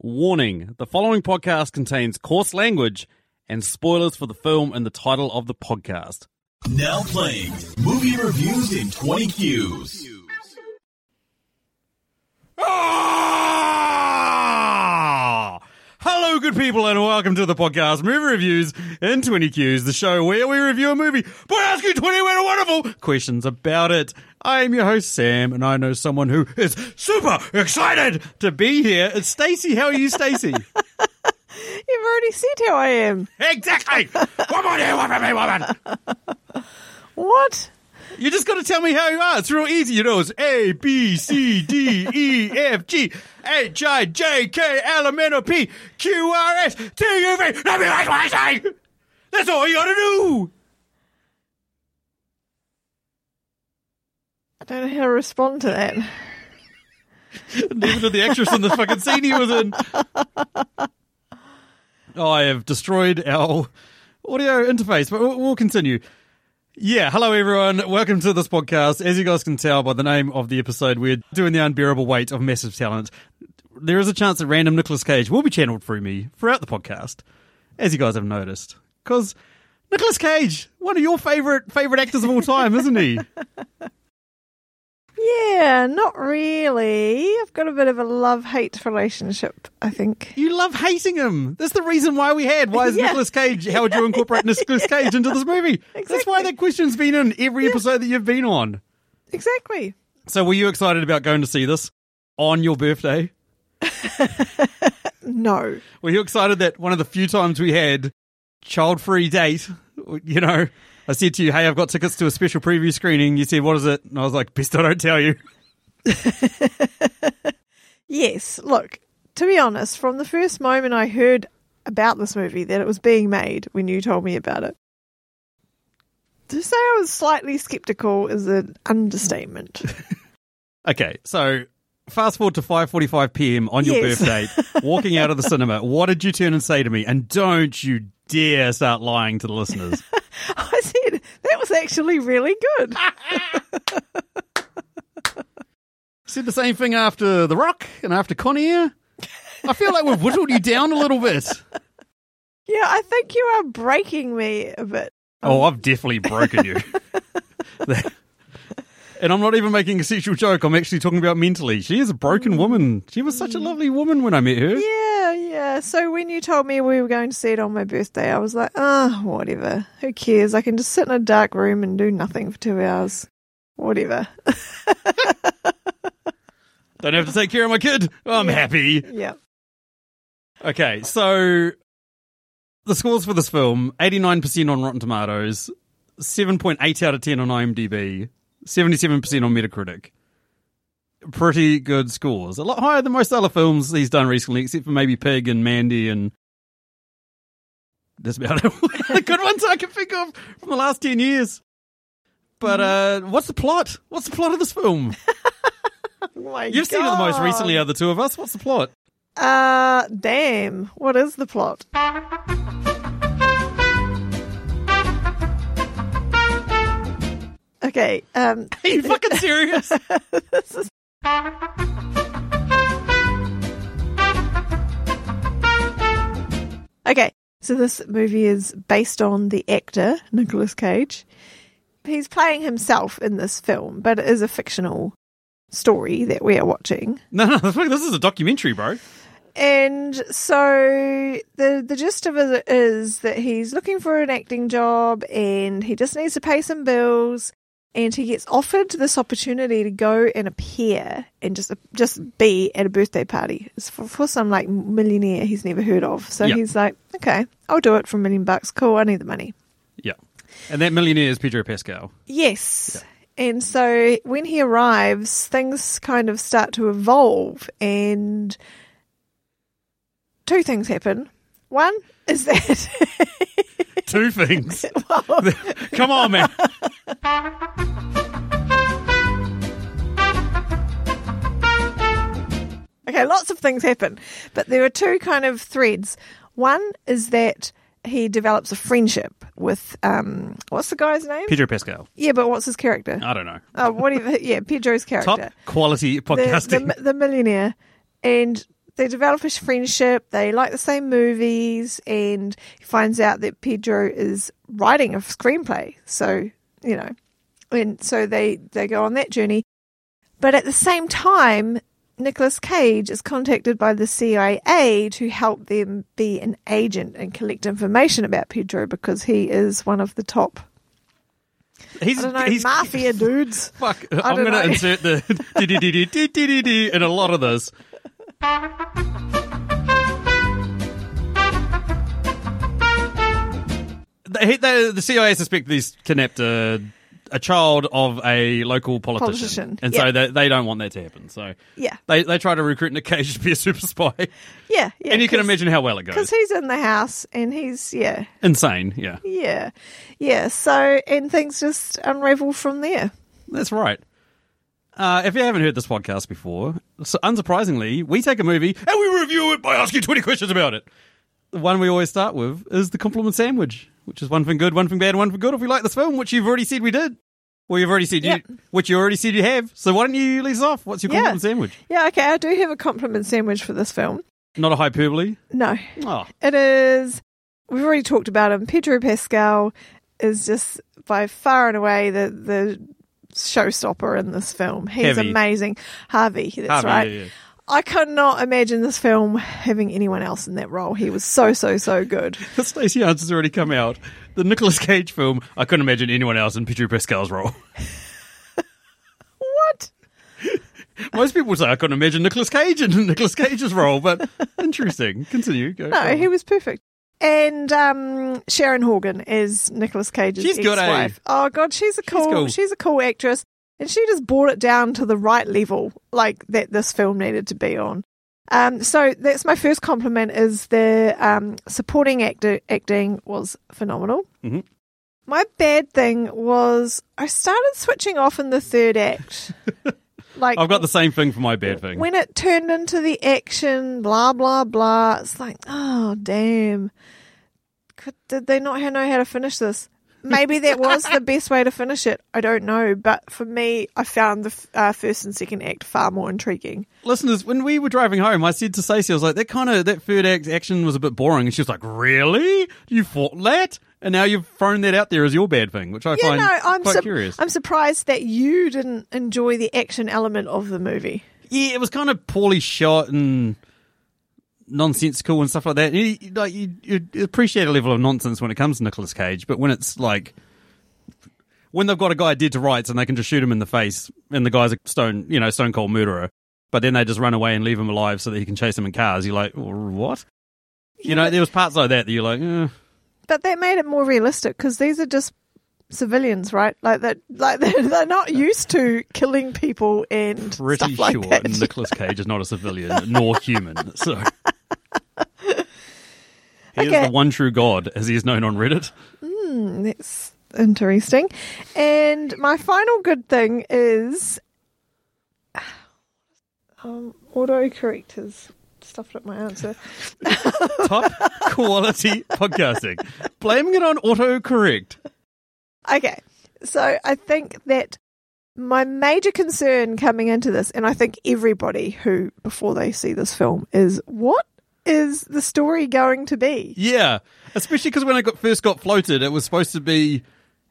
Warning the following podcast contains coarse language and spoilers for the film and the title of the podcast. Now playing movie reviews in 20 Qs. Ah! Hello, good people, and welcome to the podcast Movie Reviews and 20 Qs, the show where we review a movie by asking 20 weird and wonderful questions about it. I am your host, Sam, and I know someone who is super excited to be here. It's Stacey. How are you, Stacey? You've already said how I am. exactly! Do you from me, woman? What? You just got to tell me how you are. It's real easy. You know, it's A, B, C, D, E, F, G, H, I, J, K, L, M, N, O, P, Q, R, S, T, U, V, W, X, Y, Z. That's all you got to do. I don't know how to respond to that. Neither did the actress in the fucking scene he was in. Oh, I have destroyed our audio interface, but we'll continue. Yeah, hello everyone. Welcome to this podcast. As you guys can tell by the name of the episode, we're doing the unbearable weight of massive talent. There is a chance that random Nicolas Cage will be channeled through me throughout the podcast, as you guys have noticed. Because Nicolas Cage, one of your favorite favorite actors of all time, isn't he? Yeah, not really. I've got a bit of a love hate relationship, I think. You love hating him. That's the reason why we had. Why is Yeah. Nicolas Cage? How would you incorporate Nicolas Cage into this movie? Exactly. That's why that question's been in every episode that you've been on. Exactly. So, were you excited about going to see this on your birthday? No. Were you excited that one of the few times we had child-free date? You know, I said to you, "Hey, I've got tickets to a special preview screening." You said, "What is it?" And I was like, "Best I don't tell you." Yes, look, to be honest, from the first moment I heard about this movie that it was being made when you told me about it, to say I was slightly skeptical is an understatement. Okay, so fast forward to 5:45 p.m. on your Yes. birthday, walking out of the cinema. What did you turn and say to me? And don't you dare start lying to the listeners. I said, that was actually really good. Said the same thing after The Rock and after Con Air. I feel like we've whittled you down a little bit. Yeah, I think you are breaking me a bit. Oh, I've definitely broken you. and I'm not even making a sexual joke. I'm actually talking about mentally. She is a broken woman. She was such a lovely woman when I met her. Yeah, yeah. So when you told me we were going to see it on my birthday, I was like, ah, whatever. Who cares? I can just sit in a dark room and do nothing for two hours. Whatever. Don't have to take care of my kid. I'm happy. yeah. Okay, so the scores for this film 89% on Rotten Tomatoes, 7.8 out of 10 on IMDb, 77% on Metacritic. Pretty good scores. A lot higher than most other films he's done recently, except for maybe Pig and Mandy and. That's about it. the good ones I can think of from the last 10 years. But uh, what's the plot? What's the plot of this film? Oh my You've seen it the most God. recently of the two of us. What's the plot? Uh, damn. What is the plot? Okay. Um, Are you fucking serious? Okay, so this movie is based on the actor Nicolas Cage. He's playing himself in this film, but it is a fictional story that we are watching. no, no, this is a documentary, bro. And so the the gist of it is that he's looking for an acting job and he just needs to pay some bills and he gets offered this opportunity to go and appear and just just be at a birthday party. It's for, for some like millionaire he's never heard of. So Yeah. he's like, okay, I'll do it for a million bucks. Cool, I need the money. Yeah. And that millionaire is Pedro Pascal. Yes. And so when he arrives, things kind of start to evolve, and two things happen. One is that, Two things. well, Come on, man. okay, lots of things happen, but there are two kind of threads. One is that he develops a friendship with, um, what's the guy's name? Pedro Pascal. yeah, but what's his character? I don't know. Oh, whatever. Yeah, Pedro's character. Top quality the, podcasting. the, the millionaire, and they develop a friendship. They like the same movies, and he finds out that Pedro is writing a screenplay. So you know, and so they they go on that journey. But at the same time, Nicolas Cage is contacted by the CIA to help them be an agent and collect information about Pedro because he is one of the top, He's I don't know, he's mafia dudes. fuck. I'm going to insert the in a lot of this. They, they, the CIA suspect these kidnapped a, a child of a local politician, Politician, and yeah. so they, they don't want that to happen. So Yeah, they they try to recruit Nick Cage to be a super spy, yeah, yeah. and you can imagine how well it goes. because goes. he's in the house and he's yeah, Insane, yeah, yeah, yeah. So and things just unravel from there. that's right. Uh, if you haven't heard this podcast before, so unsurprisingly, we take a movie and we review it by asking 20 questions about it. The one we always start with is the compliment sandwich, which is one thing good, one thing bad, one thing good if we like this film, which you've already said we did. Well, you've already said Yep. you, which you already said you have. So why don't you lead us off? What's your Yeah. compliment sandwich? Yeah, okay. I do have a compliment sandwich for this film. Not a hyperbole. No, Oh, It is. We've already talked about him. Pedro Pascal is just by far and away the the showstopper in this film. He's Javi. amazing. Javi, that's Javi, right. yeah, yeah. I could not imagine this film having anyone else in that role. He was so so so good. Stacey Answer's already come out. The Nicolas Cage film, I couldn't imagine anyone else in Pedro Pascal's role. What? Most people say I couldn't imagine Nicolas Cage in Nicolas Cage's role, but interesting. Continue. Go, No, go he was perfect. And um, Sharon Horgan is Nicolas Cage's She's good, eh? ex-wife. Oh god, she's a cool, cool. she's a cool actress, and she just brought it down to the right level, like that this film needed to be on. Um, so that's my first compliment: is the um, supporting actor acting was phenomenal. Mhm. My bad thing was I started switching off in the third act. like I've got the same thing for my bad thing. when it turned into the action, blah blah blah. It's like, oh damn! Could, did they not know how to finish this? Maybe that was the best way to finish it. I don't know, but for me, I found the uh, first and second act far more intriguing. Listeners, when we were driving home, I said to Stacey, I was like, that kind of, that third act action was a bit boring. And she was like, really? You thought that? And now you've thrown that out there as your bad thing, which I Yeah, find no, I'm quite sup- curious. I'm surprised that you didn't enjoy the action element of the movie. yeah, it was kind of poorly shot and nonsensical and stuff like that. You, like, you, you appreciate a level of nonsense when it comes to Nicolas Cage, but when it's like, when they've got a guy dead to rights and they can just shoot him in the face and the guy's a stone, you know, stone cold murderer, but then they just run away and leave him alive so that he can chase him in cars, you're like, what? You know, there was parts like that that you're like, eh. But that made it more realistic because these are just civilians, right? Like that, like they're, they're not used to killing people and pretty stuff like sure that. Nicolas Cage is not a civilian nor human. So he is the one true god, as he is known on Reddit. That's interesting. And my final good thing is um, autocorrect has stuffed up my answer. Top quality podcasting. Blaming it on autocorrect. Okay, so I think that my major concern coming into this, and I think everybody who, before they see this film, is what is the story going to be? Yeah, especially because when I got, first got floated, it was supposed to be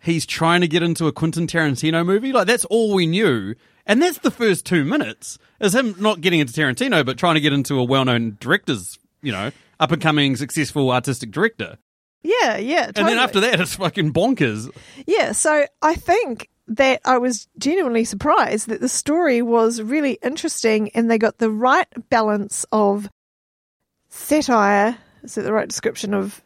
he's trying to get into a Quentin Tarantino movie. Like that's all we knew, and that's the first two minutes is him not getting into Tarantino, but trying to get into a well-known director's, you know, up and coming successful artistic director. Yeah, yeah. And then after that, it's fucking bonkers. Yeah, so I think that I was genuinely surprised that the story was really interesting and they got the right balance of satire. Is that the right description of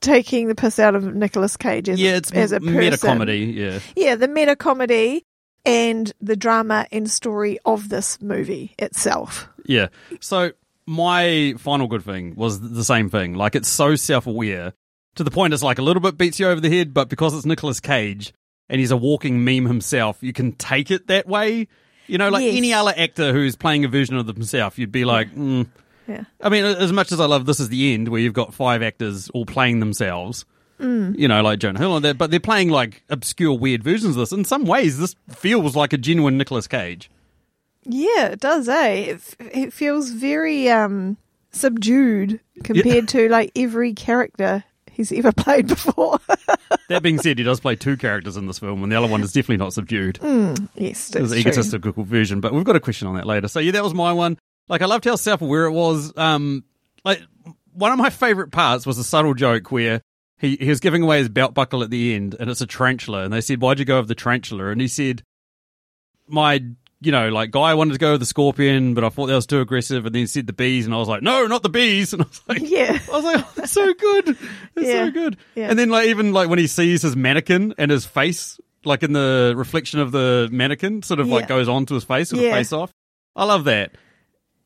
taking the piss out of Nicolas Cage as, Yeah, a, it's as a person? meta comedy. Yeah, Yeah, the meta comedy and the drama and story of this movie itself. yeah. So my final good thing was the same thing. Like it's so self-aware to the point it's like a little bit beats you over the head, but because it's Nicolas Cage and he's a walking meme himself, you can take it that way. You know, like Yes. any other actor who's playing a version of himself, you'd be like, mm. Yeah. I mean, as much as I love This Is the End, where you've got five actors all playing themselves, Mm. you know, like Jonah Hill and that, but they're playing like obscure, weird versions of this. In some ways, this feels like a genuine Nicolas Cage. Yeah, it does, eh? It, it feels very um, subdued compared to like every character he's ever played before. That being said, he does play two characters in this film, and the other one is definitely not subdued. yes, It that's was an true. egotistical version, but we've got a question on that later. So yeah, that was my one. Like I loved how self-aware it was. Um, like one of my favorite parts was a subtle joke where he, he was giving away his belt buckle at the end, and it's a tarantula, and they said, "Why'd you go with the tarantula?" And he said, "My." You know, like guy wanted to go with the scorpion, but I thought that was too aggressive, and then he said the bees, and I was like, no, not the bees, and I was like, Yeah. I was like, oh, that's so good, it's Yeah. so good. Yeah. And then like even like when he sees his mannequin and his face, like in the reflection of the mannequin, sort of like Yeah. goes onto his face, sort of face off. I love that.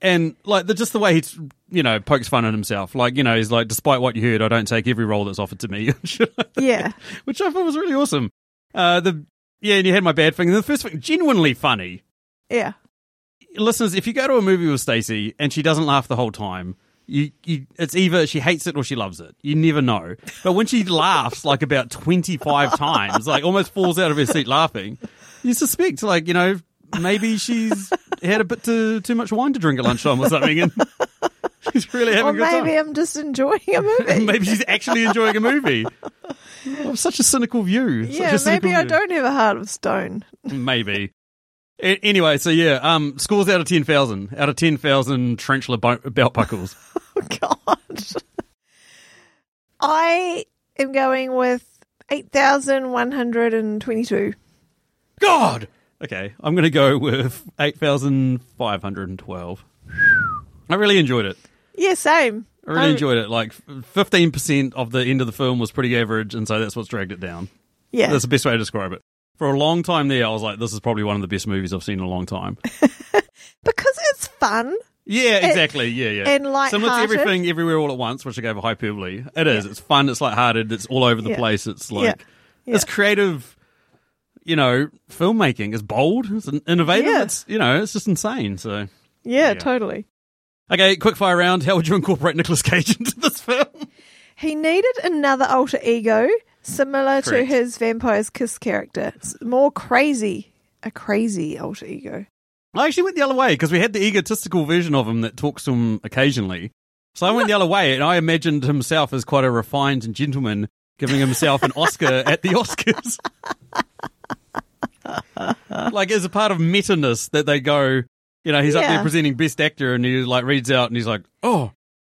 And like the, just the way he, you know, pokes fun at himself. Like you know, he's like, despite what you heard, I don't take every role that's offered to me, Shit like that. Yeah. which I thought was really awesome. Uh, the yeah, and you had my bad thing. The first thing, genuinely funny. Yeah. Listeners, if you go to a movie with Stacey and she doesn't laugh the whole time, you, you it's either she hates it or she loves it. You never know. But when she laughs like about twenty five times, like almost falls out of her seat laughing, you suspect like you know maybe she's had a bit too too much wine to drink at lunchtime or something, and she's really having Or a good time. maybe I'm just enjoying a movie. Maybe she's actually enjoying a movie. Oh, such a cynical view. Yeah, cynical maybe I don't have a heart of stone. Maybe. A- anyway, so yeah, um, scores out of ten thousand. Out of ten thousand tarantula bo- belt buckles. Oh, God. I am going with 8,122. God. Okay, I'm going to go with eight thousand five hundred and twelve. I really enjoyed it. Yeah, same. I really Um, enjoyed it. Like fifteen percent of the end of the film was pretty average, and so that's what's dragged it down. Yeah. That's the best way to describe it. For a long time there, I was like, "This is probably one of the best movies I've seen in a long time." Because it's fun. Yeah, exactly. Yeah, yeah. and Similar to everything, everywhere, all at once, which I gave a hyperbole. It is. It's fun. It's lighthearted. It's all over the Yeah. place. It's Yeah. like Yeah. it's creative. You know, filmmaking is bold. It's innovative. Yeah. It's you know, it's just insane. So Yeah, totally. okay, quick fire round. How would you incorporate Nicolas Cage into this film? He needed another alter ego similar to his Vampire's Kiss character. It's more crazy. A crazy alter ego. I actually went the other way because we had the egotistical version of him that talks to him occasionally. So I went the other way, and I imagined himself as quite a refined gentleman giving himself an Oscar at the Oscars. like as a part of meta-ness that they go, you know, he's up there presenting Best Actor, and he like reads out, and he's like, "Oh,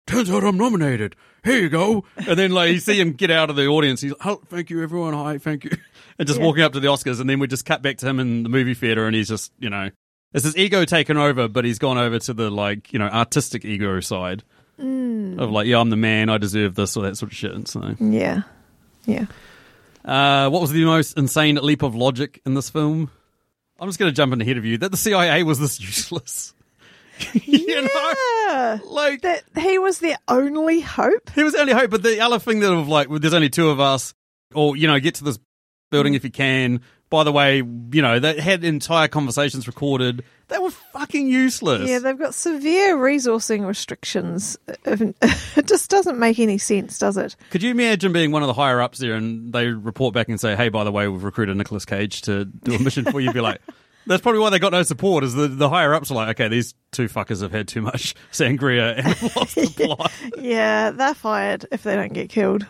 turns out I'm nominated. Here you go." And then like you see him get out of the audience. He's like, "Oh, thank you, everyone. Hi, thank you," and just Yeah. walking up to the Oscars, and then we just cut back to him in the movie theater, and he's just, you know, it's his ego taken over, but he's gone over to the like, you know, artistic ego side mm. of like, yeah, I'm the man. I deserve this or that sort of shit. So, Yeah. Yeah. Uh, what was the most insane leap of logic in this film? I'm just going to jump in ahead of you. That the CIA was this useless. you know, like That he was their only hope. he was the only hope. But the other thing that of like, well, there's only two of us, or you know, get to this building if you can. By the way, you know, they had entire conversations recorded. They were fucking useless. Yeah, they've got severe resourcing restrictions. Uh, it just doesn't make any sense, does it? Could you imagine being one of the higher ups there and they report back and say, hey, by the way, we've recruited Nicolas Cage to do a mission for you? You'd be like, that's probably why they got no support, is the, the higher ups are like, okay, these two fuckers have had too much sangria and lost the plot. Yeah, they're fired if they don't get killed.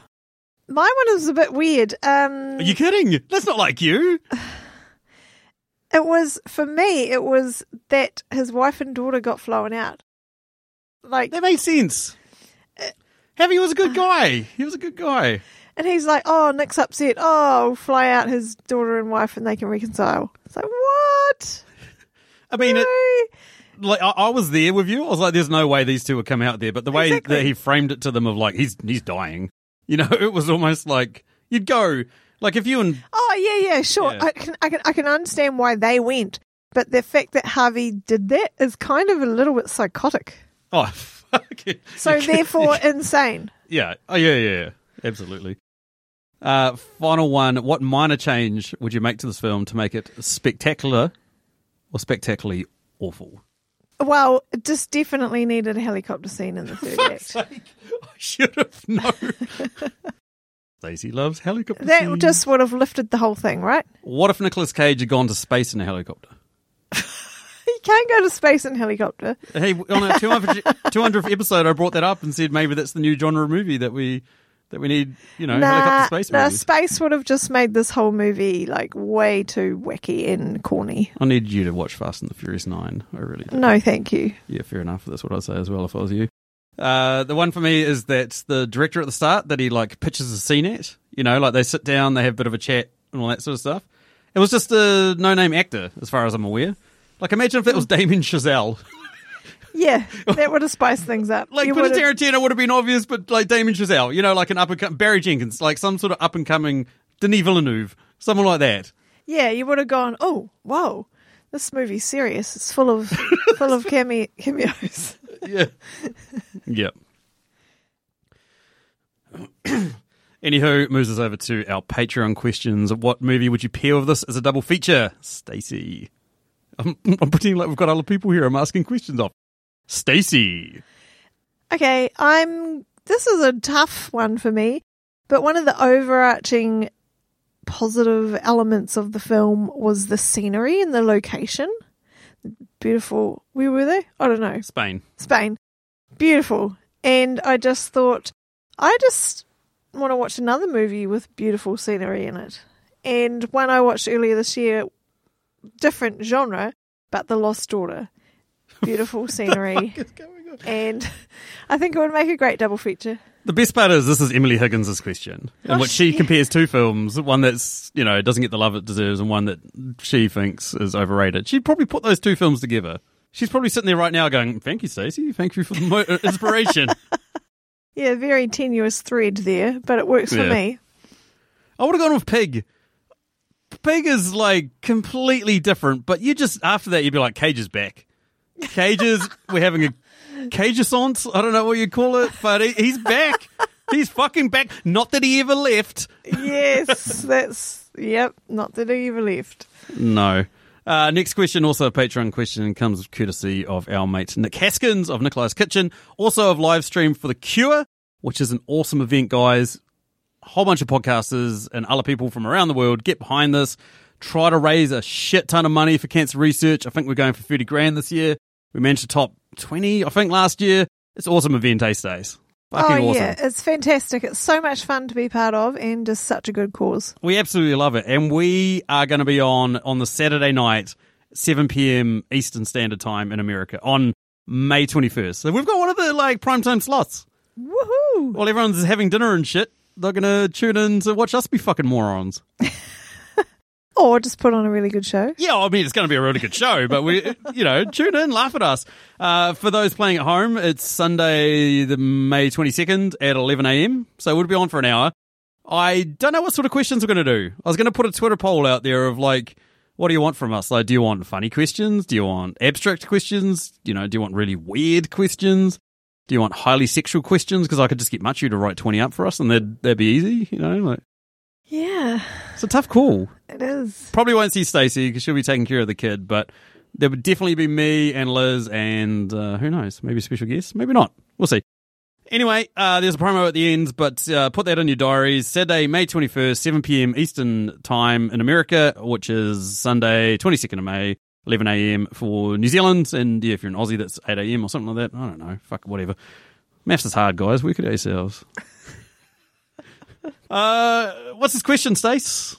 My one was a bit weird. Um, Are you kidding? That's not like you. it was for me. It was that his wife and daughter got flown out. Like, That made sense. Javi was a good guy. He was a good guy. and he's like, "Oh, Nick's upset. Oh, I'll fly out his daughter and wife, and they can reconcile." It's like, what? I mean, it, like I, I was there with you. I was like, "There's no way these two would come out there." But the way Exactly. that he framed it to them of like he's he's dying, you know, it was almost like you'd go like if you and Oh yeah, yeah, sure. Yeah. I can, I can, I can understand why they went, but the fact that Javi did that is kind of a little bit psychotic. oh fuck it. So therefore, insane. yeah, oh yeah, yeah, yeah, absolutely. Uh, final one. What minor change would you make to this film to make it spectacular or spectacularly awful? Well, it just definitely needed a helicopter scene in the third act. I should have known. Stacey loves helicopter. That scenes. just would have lifted the whole thing, right? What if Nicolas Cage had gone to space in a helicopter? you can't go to space in a helicopter. Hey, on our 200th, 200th episode, I brought that up and said maybe that's the new genre movie that we that we need. You know, Nah, helicopter space nah, movies. space would have just made this whole movie like way too wacky and corny. I need you to watch Fast and the Furious Nine. I really do. No, thank you. Yeah, fair enough. That's what I'd say as well if I was you. Uh, the one for me is that the director at the start that he like pitches a scene at. You know, like they sit down, they have a bit of a chat and all that sort of stuff. It was just a no-name actor, as far as I'm aware. Like, imagine if that was Damien Chazelle. Yeah, that would have spiced things up. Like, Quentin Tarantino would have been obvious, but like Damien Chazelle, you know, like an up and Barry Jenkins, like some sort of up and coming Denis Villeneuve, someone like that. yeah, you would have gone, oh, whoa, this movie's serious. It's full of full of came- cameos. Yeah. yep. Anywho, moves us over to our Patreon questions. What movie would you pair with this as a double feature? Stacy. I'm, I'm pretending like we've got other people here I'm asking questions of. Stacy. Okay, I'm. This is a tough one for me, but one of the overarching positive elements of the film was the scenery and the location. Beautiful. Where were they? I don't know. Spain. Spain. Beautiful. And I just thought, I just want to watch another movie with beautiful scenery in it. And one I watched earlier this year, different genre, but The Lost Daughter. Beautiful scenery. and I think it would make a great double feature. The best part is this is Emily Higgins' question, in Oh, which she shit. compares two films, one that's, you know, doesn't get the love it deserves and one that she thinks is overrated. She'd probably put those two films together. She's probably sitting there right now going, Thank you, Stacey. Thank you for the mo- uh, inspiration. Yeah, very tenuous thread there, but it works for me. I would have gone with Pig. Pig is like completely different, but you just after that you'd be like, Cage is back. Cages, we're having a Cageissance. I don't know what you call it, but he, he's back. He's fucking back. Not that he ever left. Yes, that's, yep, not that he ever left. No. Uh, next question, also a Patreon question, comes courtesy of our mate Nick Haskins of Nikolis Kitchen, also of live stream for The Cure, which is an awesome event, guys. A whole bunch of podcasters and other people from around the world get behind this, try to raise a shit ton of money for cancer research. I think we're going for 30 grand this year. We managed to top 20, I think, last year. It's awesome event, eh, Taste Days. Fucking oh, awesome. yeah, it's fantastic. It's so much fun to be part of and just such a good cause. We absolutely love it, and we are going to be on on the Saturday night, seven p.m. Eastern Standard Time in America on May twenty first. So we've got one of the like primetime slots. Woohoo! While everyone's having dinner and shit, they're going to tune in to watch us be fucking morons. Or just put on a really good show. Yeah, I mean it's going to be a really good show, but we, you know, tune in, laugh at us. Uh, for those playing at home, it's Sunday, the May twenty second at eleven a.m. So we'll be on for an hour. I don't know what sort of questions we're going to do. I was going to put a Twitter poll out there of like, what do you want from us? Like, do you want funny questions? Do you want abstract questions? You know, do you want really weird questions? Do you want highly sexual questions? Because I could just get Machu to write twenty up for us, and that'd that'd be easy. You know, like Yeah, it's a tough call. it is. Probably won't see Stacey because she'll be taking care of the kid, but there would definitely be me and Liz and uh, who knows, maybe a special guest, maybe not. We'll see. Anyway, uh, there's a promo at the end, but uh, put that in your diaries. Saturday, May 21st, 7 p.m. Eastern Time in America, which is Sunday, 22nd of May, 11 a.m. for New Zealand. And yeah, if you're an Aussie, that's 8 a.m. or something like that. I don't know. Fuck, whatever. Maths is hard, guys. Work could ourselves. uh, what's his question, Stace?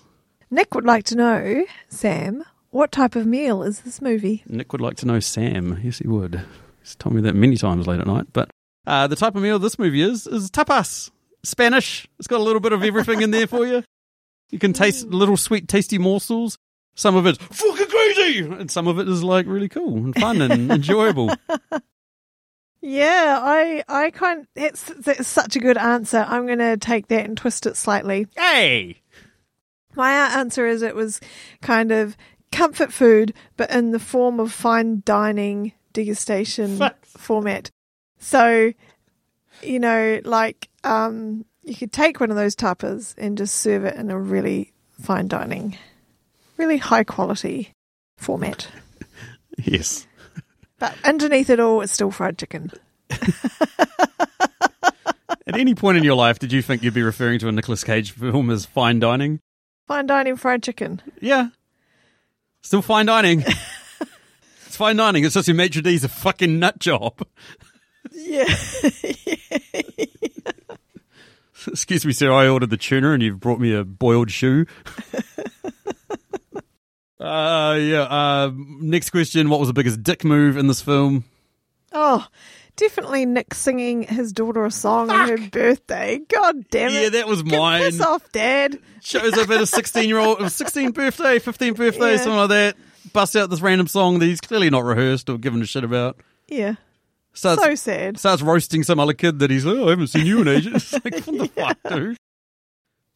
Nick would like to know, Sam, what type of meal is this movie? Nick would like to know Sam. Yes, he would. He's told me that many times late at night. But uh, the type of meal this movie is is tapas, Spanish. It's got a little bit of everything in there for you. You can taste little sweet, tasty morsels. Some of it's fucking crazy, and some of it is like really cool and fun and enjoyable. Yeah, I, I can't. It's, that's such a good answer. I'm going to take that and twist it slightly. Hey, My answer is it was kind of comfort food, but in the form of fine dining degustation Fuck. format. So, you know, like um, you could take one of those tapas and just serve it in a really fine dining, really high quality format. yes. But underneath it all, it's still fried chicken. At any point in your life, did you think you'd be referring to a Nicolas Cage film as fine dining? Fine dining fried chicken. Yeah. Still fine dining. it's fine dining. It's just your maitre d's a fucking nut job. Yeah. Excuse me, sir. I ordered the tuna, and you've brought me a boiled shoe. Uh, yeah. Uh, next question: What was the biggest dick move in this film? oh, definitely Nick singing his daughter a song on her birthday. God damn it. Yeah, that was mine. Piss off, Dad. Shows up at a sixteen-year-old, 16th birthday, 15th birthday, Yeah. something like that. Busts out this random song that he's clearly not rehearsed or given a shit about. Yeah. Starts, so sad. starts roasting some other kid that he's like, oh, I haven't seen you in ages. Like, what the fuck, dude?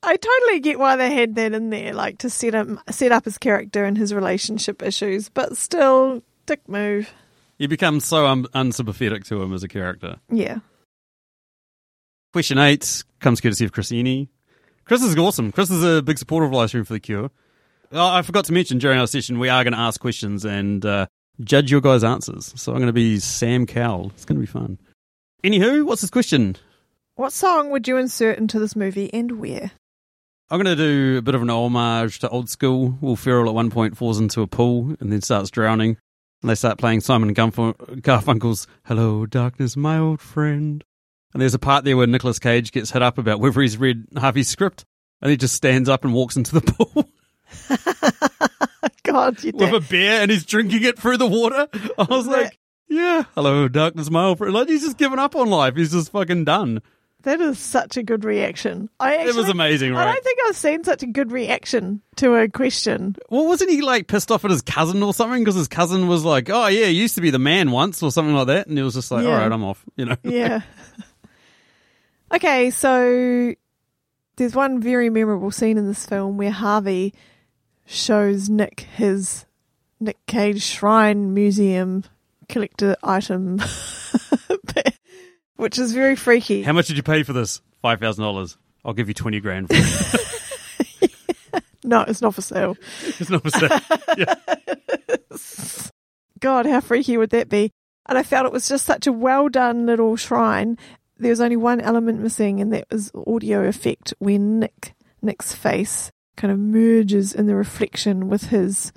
I totally get why they had that in there, like to set him set up his character and his relationship issues, but still, dick move. You become so un- unsympathetic to him as a character. Yeah. Question eight comes courtesy of Chris Eni. Chris is awesome. Chris is a big supporter of Live Stream for the Cure. Oh, I forgot to mention during our session we are going to ask questions and uh, judge your guys' answers. So I'm going to be Sam Cowell. It's going to be fun. Anywho, what's his question? What song would you insert into this movie and where? I'm going to do a bit of an homage to old school. Will Ferrell at one point falls into a pool and then starts drowning. And they start playing Simon Garf- Garfunkel's Hello, Darkness, My Old Friend. And there's a part there where Nicolas Cage gets hit up about whether he's read Javi's script. And he just stands up and walks into the pool God, you with did. a beer and he's drinking it through the water. I was like, yeah, hello, darkness, my old friend. Like, he's just given up on life. He's just fucking done. That is such a good reaction. I actually, it was amazing, right? I don't think I've seen such a good reaction to a question. Well, wasn't he like pissed off at his cousin or something? Because his cousin was like, "Oh yeah, he used to be the man once" or something like that, and he was just like, Yeah. "All right, I'm off," you know. Yeah. okay, so there's one very memorable scene in this film where Javi shows Nick his Nick Cage Shrine Museum collector item, which is very freaky. How much did you pay for this? Five thousand dollars. I'll give you twenty grand. For it. No, it's not for sale. it's not for sale. God, how freaky would that be? And I felt it was just such a well done little shrine. There was only one element missing, and that was audio effect when Nick Nick's face kind of merges in the reflection with his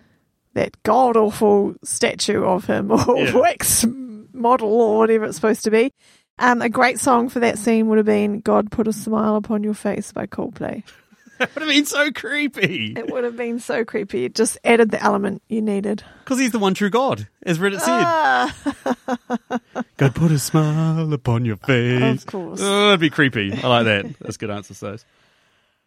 that god awful statue of him or Yeah. wax model or whatever it's supposed to be. Um, a great song for that scene would have been "God Put a Smile Upon Your Face" by Coldplay. That would have been so creepy. It would have been so creepy. It just added the element you needed. Because he's the one true God, as Reddit said. Ah. God put a smile upon your face. Of course. Oh, it'd be creepy. I like that. That's good answers, those.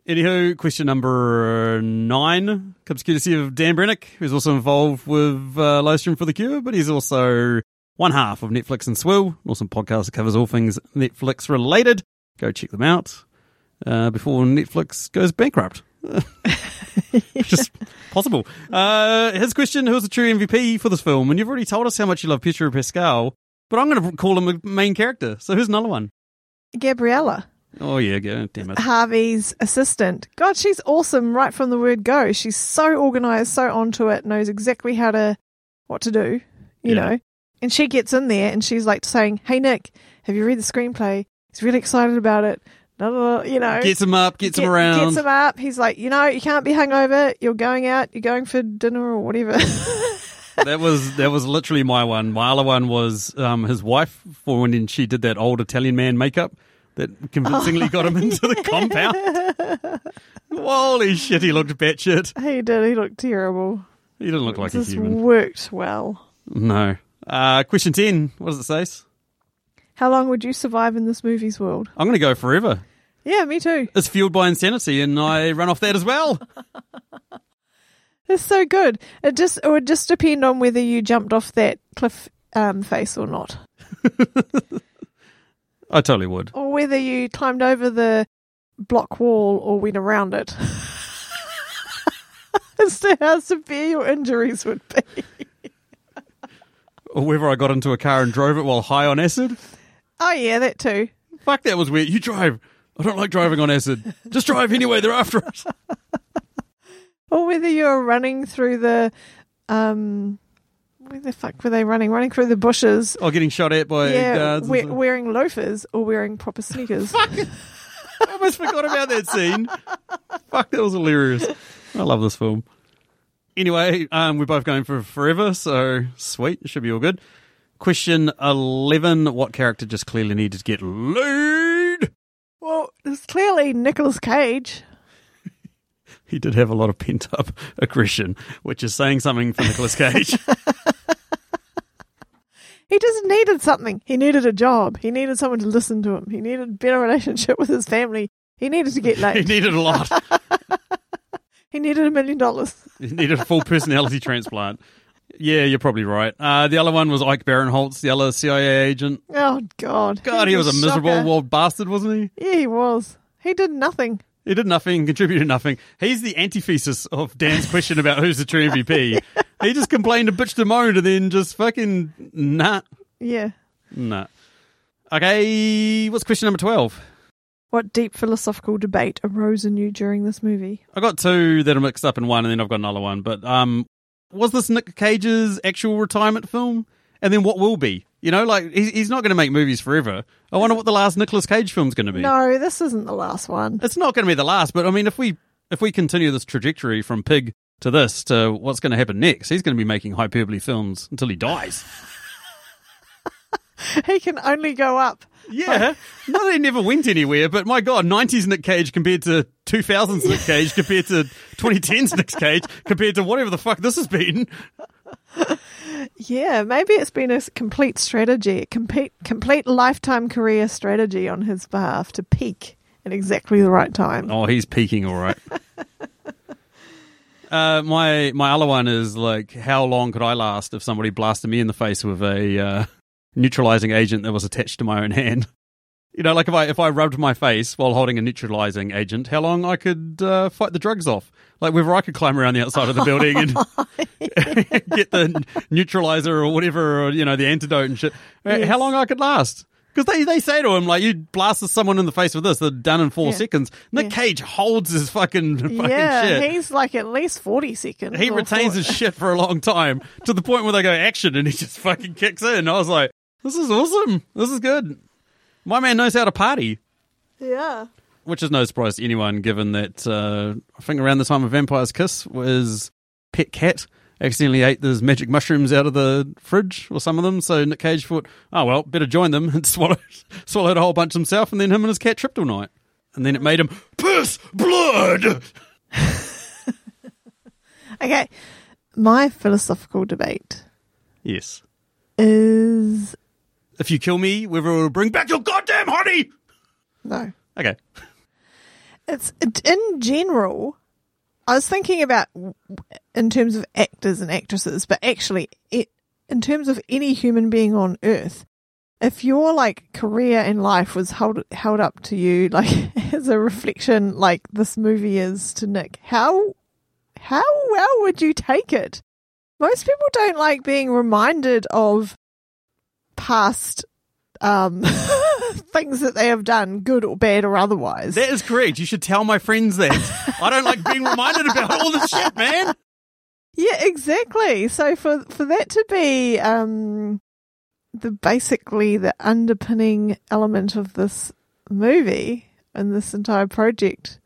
Anywho, question number nine comes courtesy of Dan Brennick, who's also involved with uh, Livestream for the Cure, but he's also one half of Netflix and Swill, an awesome podcast that covers all things Netflix related. Go check them out uh, before Netflix goes bankrupt. Just possible. Uh, his question Who's the true MVP for this film? And you've already told us how much you love Pedro Pascal, but I'm going to call him a main character. So who's another one? Gabriella, Oh, yeah, go, damn it. Javi's assistant. God, she's awesome right from the word go. She's so organized, so onto it, knows exactly how to, what to do, you Yeah. know. And she gets in there and she's like saying, Hey, Nick, have you read the screenplay? He's really excited about it. Blah, blah, blah, You know, Gets him up, gets him around. Gets him up. He's like, you know, you can't be hungover. You're going out. You're going for dinner or whatever. that was that was literally my one. My other one was um, his wife for when she did that old Italian man makeup that convincingly got him into the compound. Holy shit, he looked batshit. he did. He looked terrible. He didn't look like a This human. worked well. No. Uh, question 10. What does it say? How long would you survive in this movie's world? I'm going to go forever. Yeah, me too. It's fueled by insanity, and I run off that as well. It's so good. It just it would just depend on whether you jumped off that cliff um, face or not, I totally would. or whether you climbed over the block wall or went around it. As to how severe your injuries would be. Or whether I got into a car and drove it while high on acid. Oh yeah, that too. Fuck, that was weird. You drive. I don't like driving on acid. Just drive anyway. They're after us. Or whether you're running through the um where the fuck were they running? Running through the bushes. Or getting shot at by yeah, guards. we- wearing loafers or wearing proper sneakers. I almost forgot about that scene. Fuck, that was hilarious. I love this film. Anyway, um, we're both going for forever, so sweet. It should be all good. Question 11. What character just clearly needed to get laid? Well, it's clearly Nicolas Cage. He did have a lot of pent up aggression, which is saying something for Nicolas Cage. He just needed something. He needed a job. He needed someone to listen to him. He needed a better relationship with his family. He needed to get laid. he needed a lot. He needed a million dollars. He needed a full personality transplant. Yeah, you're probably right. Uh, the other one was Ike Barinholtz, the other CIA agent. Oh God! God, he was a miserable shocker. old bastard, wasn't he? Yeah, he was. He did nothing. He did nothing, contributed nothing. He's the antithesis of Dan's question about who's the true MVP. he just complained and bitched and moaned and then just fucking nah, Yeah. nah. Okay, what's question number 12? What deep philosophical debate arose in you during this movie? I got two that are mixed up in one and then I've got another one. But um, was this Nick Cage's actual retirement film? And then what will be? You know, like he's, not going to make movies forever. I wonder what the last Nicolas Cage film's going to be. No, this isn't the last one. It's not going to be the last, but I mean, if we if we continue this trajectory from Pig to this to what's going to happen next, he's going to be making hyperbole films until he dies. He can only go up. Yeah, no, they never went anywhere. But my God, nineties Nick Cage compared to two thousands Nick Cage compared to twenty tens Nick Cage compared to whatever the fuck this has been. Yeah, maybe it's been a complete strategy, a complete, complete lifetime career strategy on his behalf to peak at exactly the right time. Oh, he's peaking, all right. Uh, my my other one is like, how long could I last if somebody blasted me in the face with a uh, neutralizing agent that was attached to my own hand? You know, like if I if I rubbed my face while holding a neutralizing agent, how long I could uh, fight the drugs off? Like whether I could climb around the outside of the building and get the neutralizer or whatever, or you know, the antidote and shit. Uh, Yes. How long I could last? Because they, they say to him like you blast someone in the face with this, they're done in four Yeah. seconds. Nick Yeah. Cage holds his fucking fucking yeah, shit. he's like at least 40 seconds. He retains his shit for a long time to the point where they go action and he just fucking kicks in. I was like, this is awesome. This is good. My man knows how to party, Yeah. which is no surprise to anyone given that uh, I think around the time of Vampire's Kiss was Pet Cat accidentally ate those magic mushrooms out of the fridge or some of them. So Nick Cage thought, oh, well, better join them and swallowed, swallowed a whole bunch himself. And then him and his cat tripped all night. And then it made him piss blood. Okay. My philosophical debate Yes. is If you kill me, whether it will bring back your goddamn honey. no. Okay. It's in general. I was thinking about in terms of actors and actresses, but actually, it, in terms of any human being on Earth, if your like career in life was held held up to you, like as a reflection, like this movie is to Nick, how how well would you take it? Most people don't like being reminded of past um, things that they have done, good or bad or otherwise. That is correct. You should tell my friends that. I don't like being reminded about all this shit, man. Yeah, exactly. So for for that to be um the basically the underpinning element of this movie and this entire project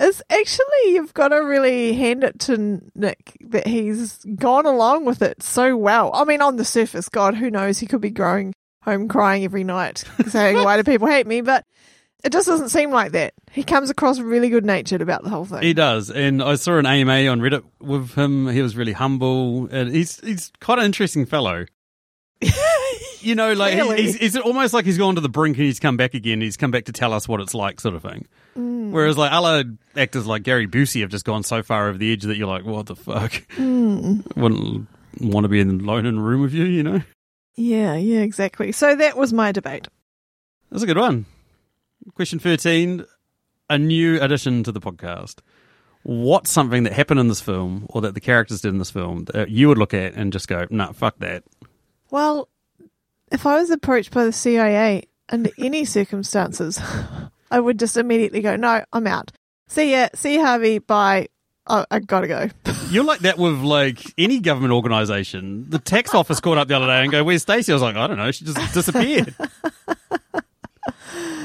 is actually you've got to really hand it to Nick that he's gone along with it so well. I mean, on the surface, God, who knows? He could be going home crying every night, saying, "Why do people hate me?" But it just doesn't seem like that. He comes across really good natured about the whole thing. He does, and I saw an AMA on Reddit with him. He was really humble, and he's he's quite an interesting fellow. You know, like Clearly. he's, he's almost like he's gone to the brink and he's come back again. He's come back to tell us what it's like, sort of thing. Mm. Whereas, like other actors like Gary Busey have just gone so far over the edge that you're like, what the fuck? Mm. Wouldn't want to be in alone in a room with you, you know? Yeah, yeah, exactly. So that was my debate. That's a good one. Question 13 A new addition to the podcast. What's something that happened in this film or that the characters did in this film that you would look at and just go, nah, fuck that? Well, if I was approached by the CIA under any circumstances, I would just immediately go, no, I'm out. See ya, see ya, Javi, bye. I, I gotta go. You're like that with like any government organisation. The tax office called up the other day and go, where's Stacey? I was like, I don't know. She just disappeared.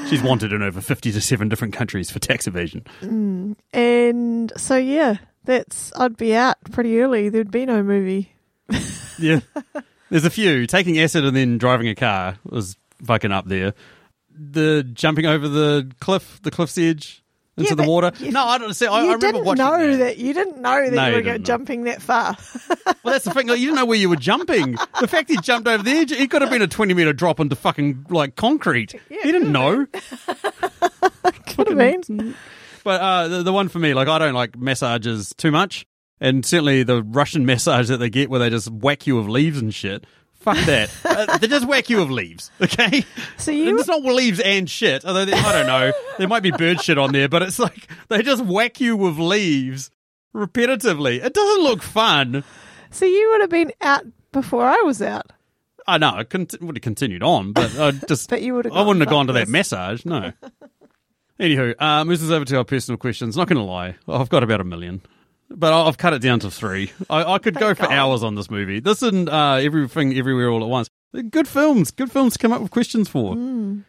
She's wanted in over 50 to 7 different countries for tax evasion. Mm. And so, yeah, That's I'd be out pretty early. There'd be no movie. Yeah. There's a few. Taking acid and then driving a car was fucking up there. The jumping over the cliff, the cliff's edge into Yeah, the water. you- no, I don't see. I, I you remember didn't watching know that. that. You didn't know that No, you were go- didn't know. jumping that far. Well, that's the thing. Like, you didn't know where you were jumping. The fact he jumped over the edge, it could have been a 20 meter drop into fucking like concrete. Yeah, he didn't know. Could have been. But uh, the, the one for me, like, I don't like massages too much. And certainly the Russian massage that they get where they just whack you with leaves and shit. Fuck that. uh, they just whack you with leaves, okay? So you... It's not leaves and shit. Although, they, I don't know. There might be bird shit on there, but it's like they just whack you with leaves repetitively. It doesn't look fun. So you would have been out before I was out. I know, I cont- would have continued on, but I just But you would have I wouldn't have gone, to that massage. No. Anywho, uh, moves us over to our personal questions. Not going to lie, I've got about a million, but I've cut it down to three. I, I could go for God. hours on this movie. This and uh, everything, everywhere, all at once. Good films. Good films to come up with questions for. Mm.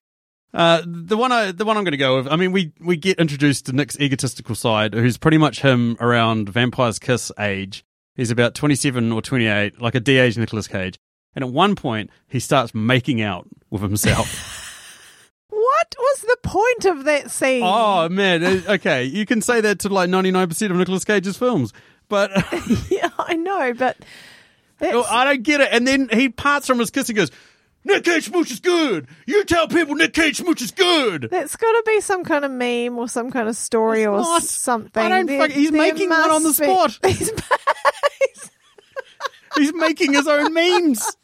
Uh, the one I, the one I'm going to go with. I mean, we we get introduced to Nick's egotistical side, who's pretty much him around Vampire's Kiss age. He's about 27 or 28, like a de-age Nicolas Cage. And at one point, he starts making out with himself. What was the point of that scene? oh man, okay, you can say that to like 99% of Nicolas Cage's films, but yeah, I know, but that's, Oh, I don't get it. And then he parts from his kiss and goes, "Nick Cage smooch is good. You tell people Nick Cage smooch is good." that's got to be some kind of meme or some kind of story or not. something. I don't There- fuck- he's making one on the be- spot. He's- He's making his own memes.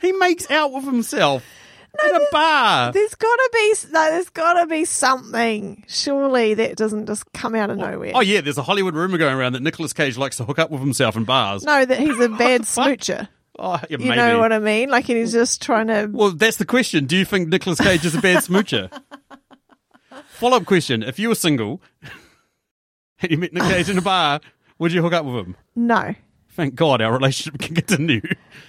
He makes out with himself in a bar. There's got to be no, there's got to be something. Surely that doesn't just come out of oh, nowhere. Oh yeah, there's a Hollywood rumor going around that Nicolas Cage likes to hook up with himself in bars. No, that he's a bad smoocher. Oh, yeah, You know what I mean? Like he's just trying to. well, that's the question. Do you think Nicolas Cage is a bad smoocher? Follow up question: If you were single and you met Nick Cage in a bar, would you hook up with him? No, Thank God our relationship can continue.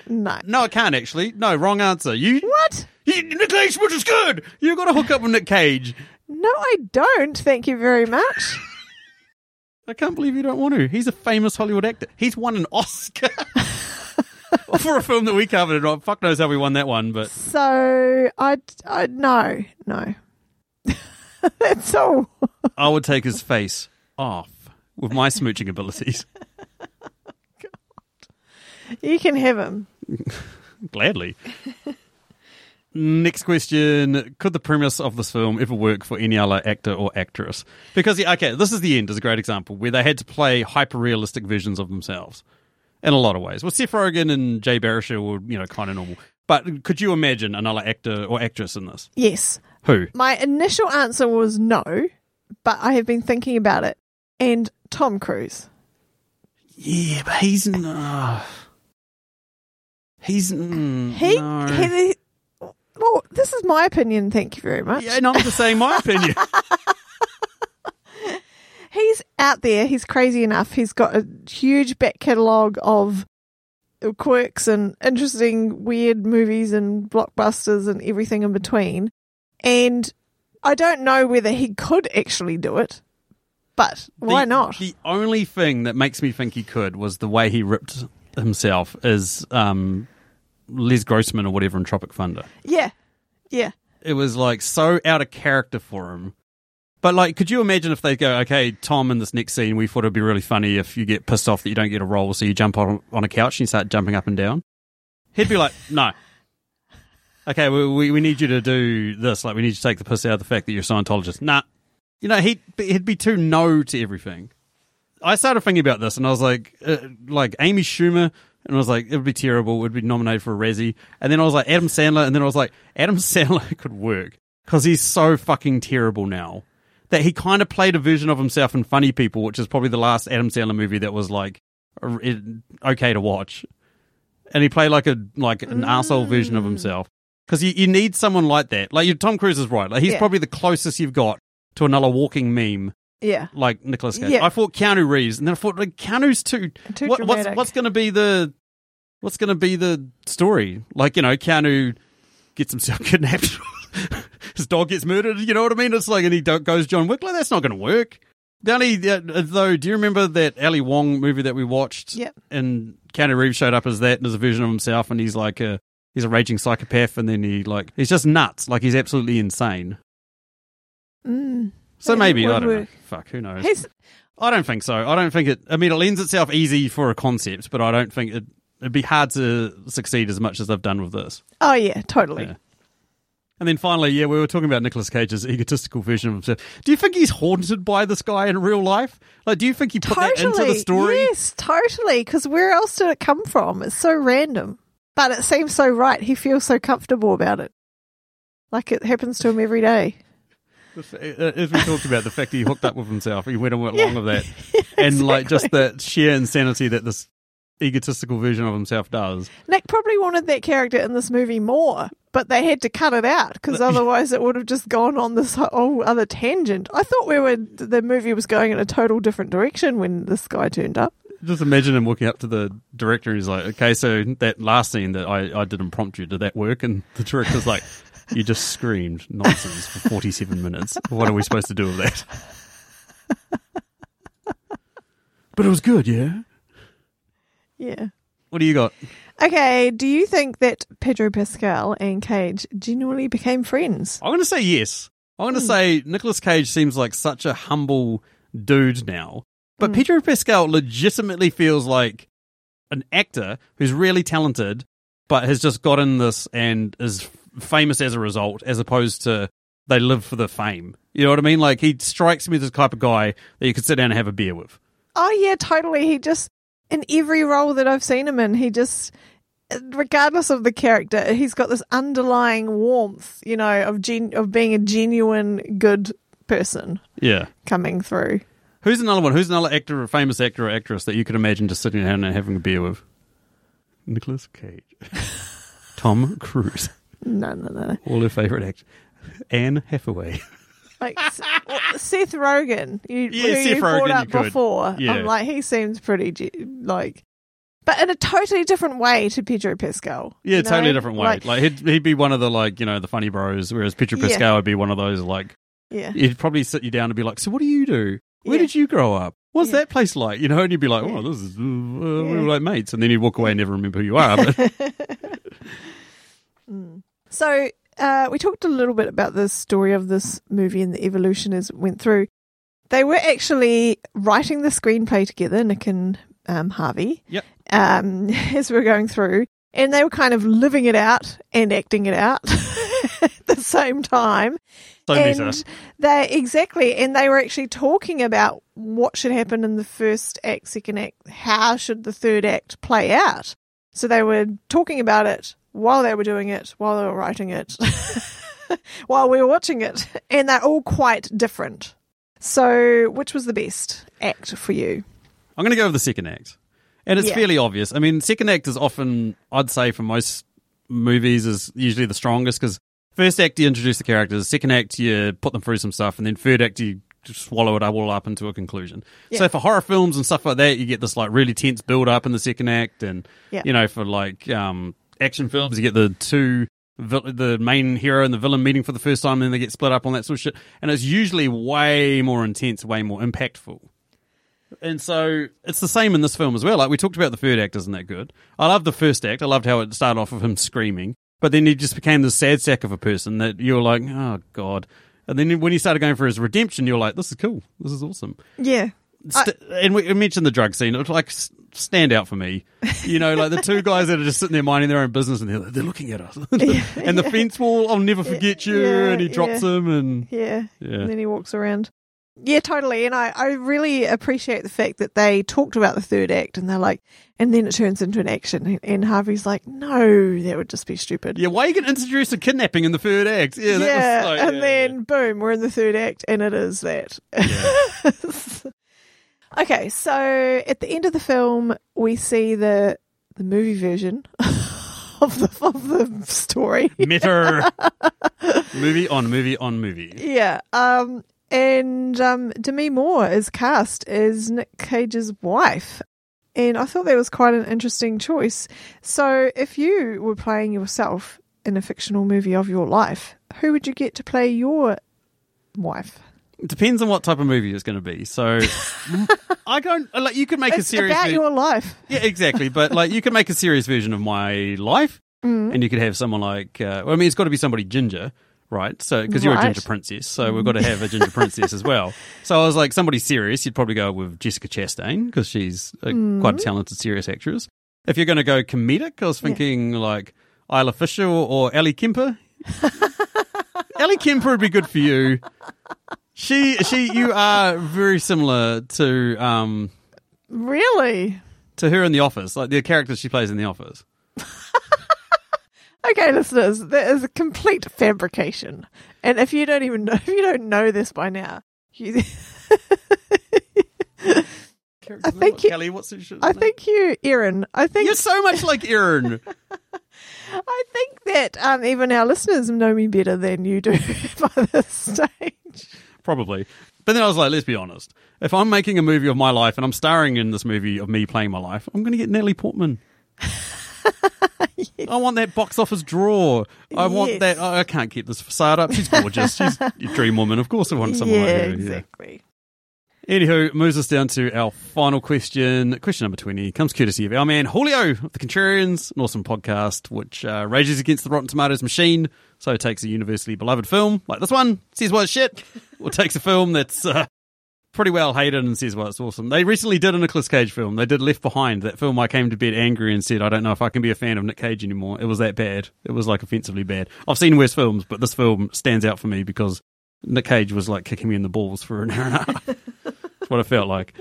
no. No, it can't actually. No, wrong answer. You What? Nick Cage smooch is good. You've got to hook up with Nick Cage. No, I don't. Thank you very much. I can't believe you don't want to. He's a famous Hollywood actor. He's won an Oscar for a film that we covered. Oh, fuck knows how we won that one, but So I, I no, no. That's all. I would take his face off with my smooching abilities. You can have him. Gladly. Next question. Could the premise of this film ever work for any other actor or actress? Because, yeah, okay, this is the end, is a great example, where they had to play hyper realistic versions of themselves in a lot of ways. Well, Seth Rogen and Jay Baruchel were, you know, kind of normal. But could you imagine another actor or actress in this? Yes. Who? My initial answer was no, but I have been thinking about it. And Tom Cruise. Yeah, but he's. Uh, he's. Mm, He, no. he, well, this is my opinion. Thank you very much. Yeah, no, I'm just saying my opinion. He's out there. He's crazy enough. He's got a huge back catalogue of quirks and interesting, weird movies and blockbusters and everything in between. And I don't know whether he could actually do it, but why The- not? The only thing that makes me think he could was the way he ripped himself is um, Les Grossman or whatever in Tropic Thunder. yeah, yeah. It was like so out of character for him. But like, could you imagine if they go, okay, Tom, in this next scene, we thought it'd be really funny if you get pissed off that you don't get a role, so you jump on on a couch and you start jumping up and down. He'd be like, no. Okay, we, we we need you to do this. Like, we need you to take the piss out of the fact that you're a Scientologist. Nah, you know, he'd be, he'd be too no to everything. I started thinking about this, and I was like, uh, like Amy Schumer, and I was like, it would be terrible. It would be nominated for a Razzie, and then I was like Adam Sandler, and then I was like, Adam Sandler could work because he's so fucking terrible now that he kind of played a version of himself in Funny People, which is probably the last Adam Sandler movie that was like okay to watch, and he played like a like an asshole version of mm. himself because you, you need someone like that. Like you, Tom Cruise is right. Like he's Yeah. probably the closest you've got to another walking meme Yeah. like Nicolas Cage. Yeah. I thought Keanu Reeves, and then I thought like Keanu's too. Too what, what's dramatic. what's going to be the what's going to be the story? Like you know, Keanu gets himself kidnapped. His dog gets murdered. You know what I mean? It's like, and he goes John Wick. Like that's not going to work. The only uh, though, do you remember that Ali Wong movie that we watched? Yep. And Keanu Reeves showed up as that and as a version of himself, and he's like a he's a raging psychopath, and then he like he's just nuts, like he's absolutely insane. Mm. So maybe I don't know. Fuck, who knows? I don't think so. I don't think it. I mean, it lends itself easy for a concept, but I don't think it. It'd be hard to succeed as much as they've done with this. oh yeah, totally. Yeah. And then finally, yeah, we were talking about Nicolas Cage's egotistical version of himself. Do you think he's haunted by this guy in real life? Like, do you think he put that into the story? Yes, totally. Because where else did it come from? It's so random, but it seems so right. He feels so comfortable about it, like it happens to him every day. The uh, As we talked about, the fact that he hooked up with himself, he went and went Yeah. along with that. And, like, just that sheer insanity that this egotistical version of himself does. Nick probably wanted that character in this movie more, but they had to cut it out because otherwise it would have just gone on this whole other tangent. I thought we were the movie was going in a total different direction when this guy turned up. Just imagine him walking up to the director and he's like, okay, so that last scene that I, I did impromptu, did that work? And the director's like, you just screamed nonsense for 47 minutes. What are we supposed to do with that? but it was good, yeah? Yeah. What do you got? Okay, do you think that Pedro Pascal and Cage genuinely became friends? I'm going to say yes. I'm going to hmm. say Nicolas Cage seems like such a humble dude now. But hmm. Pedro Pascal legitimately feels like an actor who's really talented, but has just gotten this and is famous as a result, as opposed to they live for the fame. You know what I mean? Like he strikes me as the type of guy that you could sit down and have a beer with. Oh yeah, totally. He just in every role that I've seen him in, he just regardless of the character, he's got this underlying warmth, you know, of gen- of being a genuine good person Yeah. coming through. Who's another one? Who's another actor, a famous actor or actress that you could imagine just sitting down and having a beer with? Nicolas Cage. Tom Cruise. No, no, no. All her favourite actor. Anne Hathaway. Like Seth Rogen, you, Yeah, Seth you brought up you before. Yeah. I'm like, he seems pretty like, but in a totally different way to Pedro Pascal. Yeah, you totally different way. Like, he'd he'd be one of the like you know the funny bros, whereas Pedro Yeah. Pascal would be one of those like yeah, he'd probably sit you down and be like, "So what do you do? Where Yeah. did you grow up? What's Yeah. that place like?" You know, and you'd be like, Yeah. "Oh, this is uh, we were like mates," and then you'd walk away and never remember who you are. But So uh, we talked a little bit about the story of this movie and the evolution as it went through. They were actually writing the screenplay together, Nick and um, Javi, Yep. um, as we were going through, and they were kind of living it out and acting it out at the same time. so and they exactly, and they were actually talking about what should happen in the first act, second act, how should the third act play out. So they were talking about it while they were doing it, while they were writing it, while we were watching it, and they're all quite different. So, which was the best act for you? I'm going to go with the second act, and it's Yeah. fairly obvious. I mean, second act is often, I'd say, for most movies, is usually the strongest because first act you introduce the characters, second act you put them through some stuff, and then third act you swallow it all up into a conclusion. So for horror films and stuff like that, you get this like really tense build up in the second act, and Yeah. you know, for like um, action films, you get the two. The main hero and the villain meeting for the first time, and then they get split up on that sort of shit, and it's usually way more intense, way more impactful. And so it's the same in this film as well. Like we talked about the third act isn't that good. I love the first act. I loved how it started off with him screaming, but then he just became this sad sack of a person that you're like, oh god. And then when he started going for his redemption, you're like, this is cool. This is awesome. Yeah. St- and we mentioned the drug scene. It was like stand out for me. You know, like the two guys that are just sitting there minding their own business and they're, they're looking at us. and the fence wall, I'll never forget you. Yeah, and he drops yeah. him and Yeah. Yeah. And then he walks around. Yeah, totally. And I, I really appreciate the fact that they talked about the third act and they're like, and then it turns into an action. And Javi's like, no, that would just be stupid. yeah, why are you going to introduce a kidnapping in the third act? Yeah, that Yeah, like, and yeah, then boom, we're in the third act, and it is that. okay, so at the end of the film, we see the the movie version of the of the story. Meta movie on movie on movie. Yeah, um, and um, Demi Moore is cast as Nick Cage's wife. And I thought that was quite an interesting choice. So, if you were playing yourself in a fictional movie of your life, who would you get to play your wife? Depends on what type of movie it's going to be. So I don't like. You could make a serious. about ver- your life. Yeah, exactly. But like, you could make a serious version of my life, Mm. and you could have someone like. Uh, well, I mean, it's got to be somebody ginger, right? So because you're a ginger princess, so we've got to have a ginger princess as well. So I was like, somebody serious, you'd probably go with Jessica Chastain because she's a, quite a talented serious actress. If you're going to go comedic, I was thinking like Isla Fisher or, or Ellie Kemper. Ellie Kemper would be good for you. She, she, you are very similar to um Really? to her in the office, like the character she plays in the office. Okay, listeners, that is a complete fabrication. And if you don't even know, if you don't know this by now, you, I think you- Kelly, what's her shit I name? think you, Erin, I think you're so much like Erin. I think that um, even our listeners know me better than you do by this stage. Probably. But then I was like, let's be honest. If I'm making a movie of my life and I'm starring in this movie of me playing my life, I'm going to get Natalie Portman. I want that box office draw. I want that. oh, I can't keep this facade up. She's gorgeous. She's your dream woman. Of course, I want someone yeah, like her. Yeah. exactly. Anywho, moves us down to our final question. Question number 20 comes courtesy of our man Julio of the Contrarians, an awesome podcast which uh, rages against the Rotten Tomatoes machine. So it takes a universally beloved film like this one, says well shit, or takes a film that's uh, pretty well hated and says well it's awesome. They recently did a Nicolas Cage film. They did Left Behind, that film I came to bed angry and said, I don't know if I can be a fan of Nick Cage anymore. It was that bad. It was like offensively bad. I've seen worse films, but this film stands out for me because Nick Cage was like kicking me in the balls for an hour and a half. What it felt like.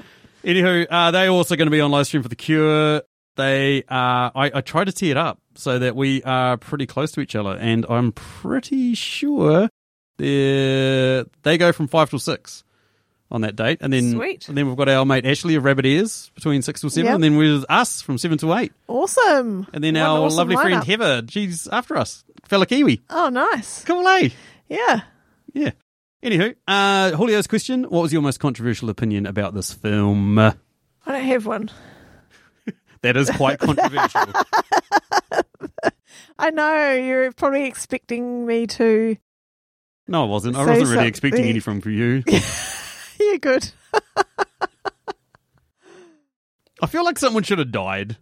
Anywho, uh, they're also going to be on live stream for The Cure. They are, I, I tried to tee it up so that we are pretty close to each other, and I'm pretty sure they they go from five till six on that date, and then Sweet. and then we've got our mate Ashley of Rabbit Ears between six till seven, Yep. and then with us from seven to eight, Awesome. and then What an our awesome lovely friend lineup. Heather, she's after us, fella Kiwi, Oh, nice. cool, eh? Yeah. Yeah. Anywho, uh, Julio's question: What was your most controversial opinion about this film? I don't have one. That is quite controversial. I know you're probably expecting me to. no, I wasn't. I wasn't really expecting any from you. Yeah, good. I feel like someone should have died.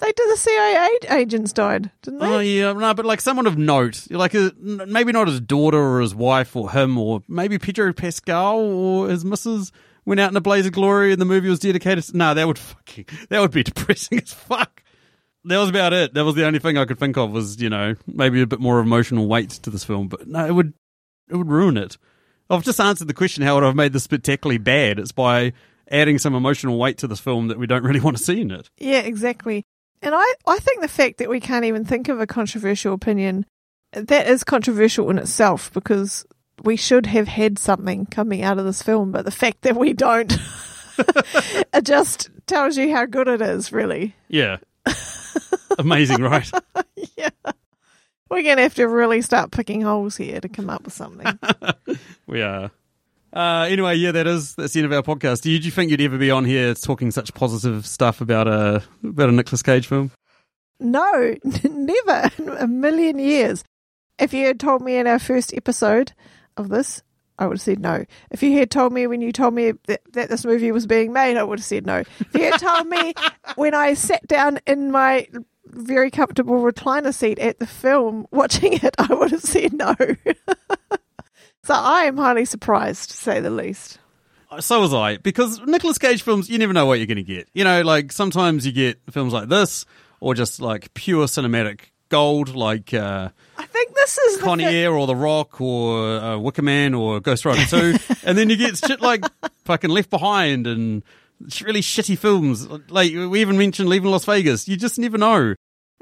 They did. The CIA agents died, didn't they? Oh yeah, no, but like someone of note, like uh, a, maybe not his daughter or his wife or him, or maybe Pedro Pascal or his missus went out in a blaze of glory, and the movie was dedicated. To, no, that would fucking that would be depressing as fuck. That was about it. That was the only thing I could think of was you know maybe a bit more emotional weight to this film, but no, it would it would ruin it. I've just answered the question how would I have made this spectacularly bad? It's by adding some emotional weight to this film that we don't really want to see in it. Yeah, exactly. And I, I think the fact that we can't even think of a controversial opinion, that is controversial in itself because we should have had something coming out of this film, but the fact that we don't, it just tells you how good it is, really. Yeah. Amazing, right? yeah. We're going to have to really start picking holes here to come up with something. We are. Uh, anyway, yeah, that is that's the end of our podcast. Do you, you think you'd ever be on here talking such positive stuff about a about a Nicolas Cage film? No, never in a million years. If you had told me in our first episode of this, I would have said no. If you had told me when you told me that, that this movie was being made, I would have said no. If you had told me when I sat down in my very comfortable recliner seat at the film watching it, I would have said no. so I am highly surprised, to say the least. So was I, because Nicolas Cage films, you never know what you're going to get. You know, like sometimes you get films like this, or just like pure cinematic gold, like uh, I think this is Con Air or The Rock or uh, Wicker Man or Ghost Rider 2. and then you get shit like fucking Left Behind and really shitty films. Like we even mentioned Leaving Las Vegas. You just never know.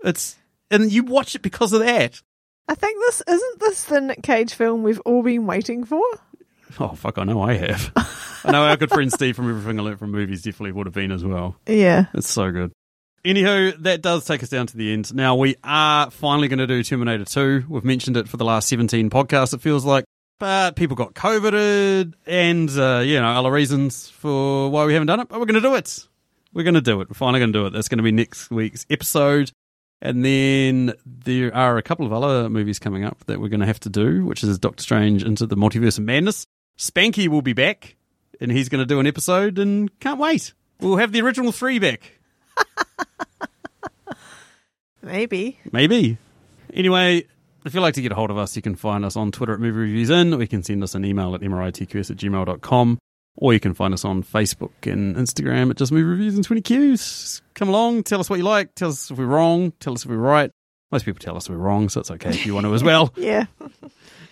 It's and you watch it because of that. I think this isn't this the Nick Cage film we've all been waiting for. Oh fuck! I know I have. I know our good friend Steve from Everything I Learned from Movies definitely would have been as well. Yeah. It's so good. Anywho, that does take us down to the end. Now we are finally going to do Terminator 2. We've mentioned it for the last 17 podcasts, it feels like. But people got COVIDed and, uh, you know, other reasons for why we haven't done it. But we're going to do it. We're going to do it. We're finally going to do it. That's going to be next week's episode. And then there are a couple of other movies coming up that we're going to have to do, which is Doctor Strange Into the Multiverse of Madness, Spanky will be back, and he's going to do an episode, and can't wait. We'll have the original three back. Maybe. Maybe. Anyway, if you'd like to get a hold of us, you can find us on Twitter at Movie Reviews In, or you can send us an email at mritqs at gmail.com, or you can find us on Facebook and Instagram at just Movie Reviews in 20 Qs. Come along, tell us what you like, tell us if we're wrong, tell us if we're right. Most people tell us we're wrong, so it's okay if you want to as well. Yeah.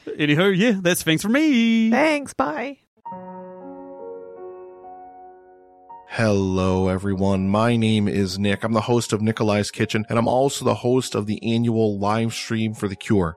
Anywho, yeah, that's thanks from me. Thanks. Bye. Hello, everyone. My name is Nick. I'm the host of Nikolis Kitchen, and I'm also the host of the annual live stream for the Cure.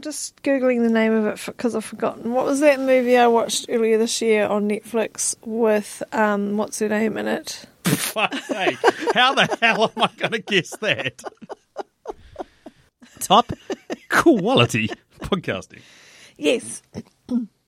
I'm just googling the name of it because I've forgotten. What was that movie I watched earlier this year on Netflix with um, what's her name in it? Fuck's sake. How the hell am I going to guess that? Top quality podcasting. Yes,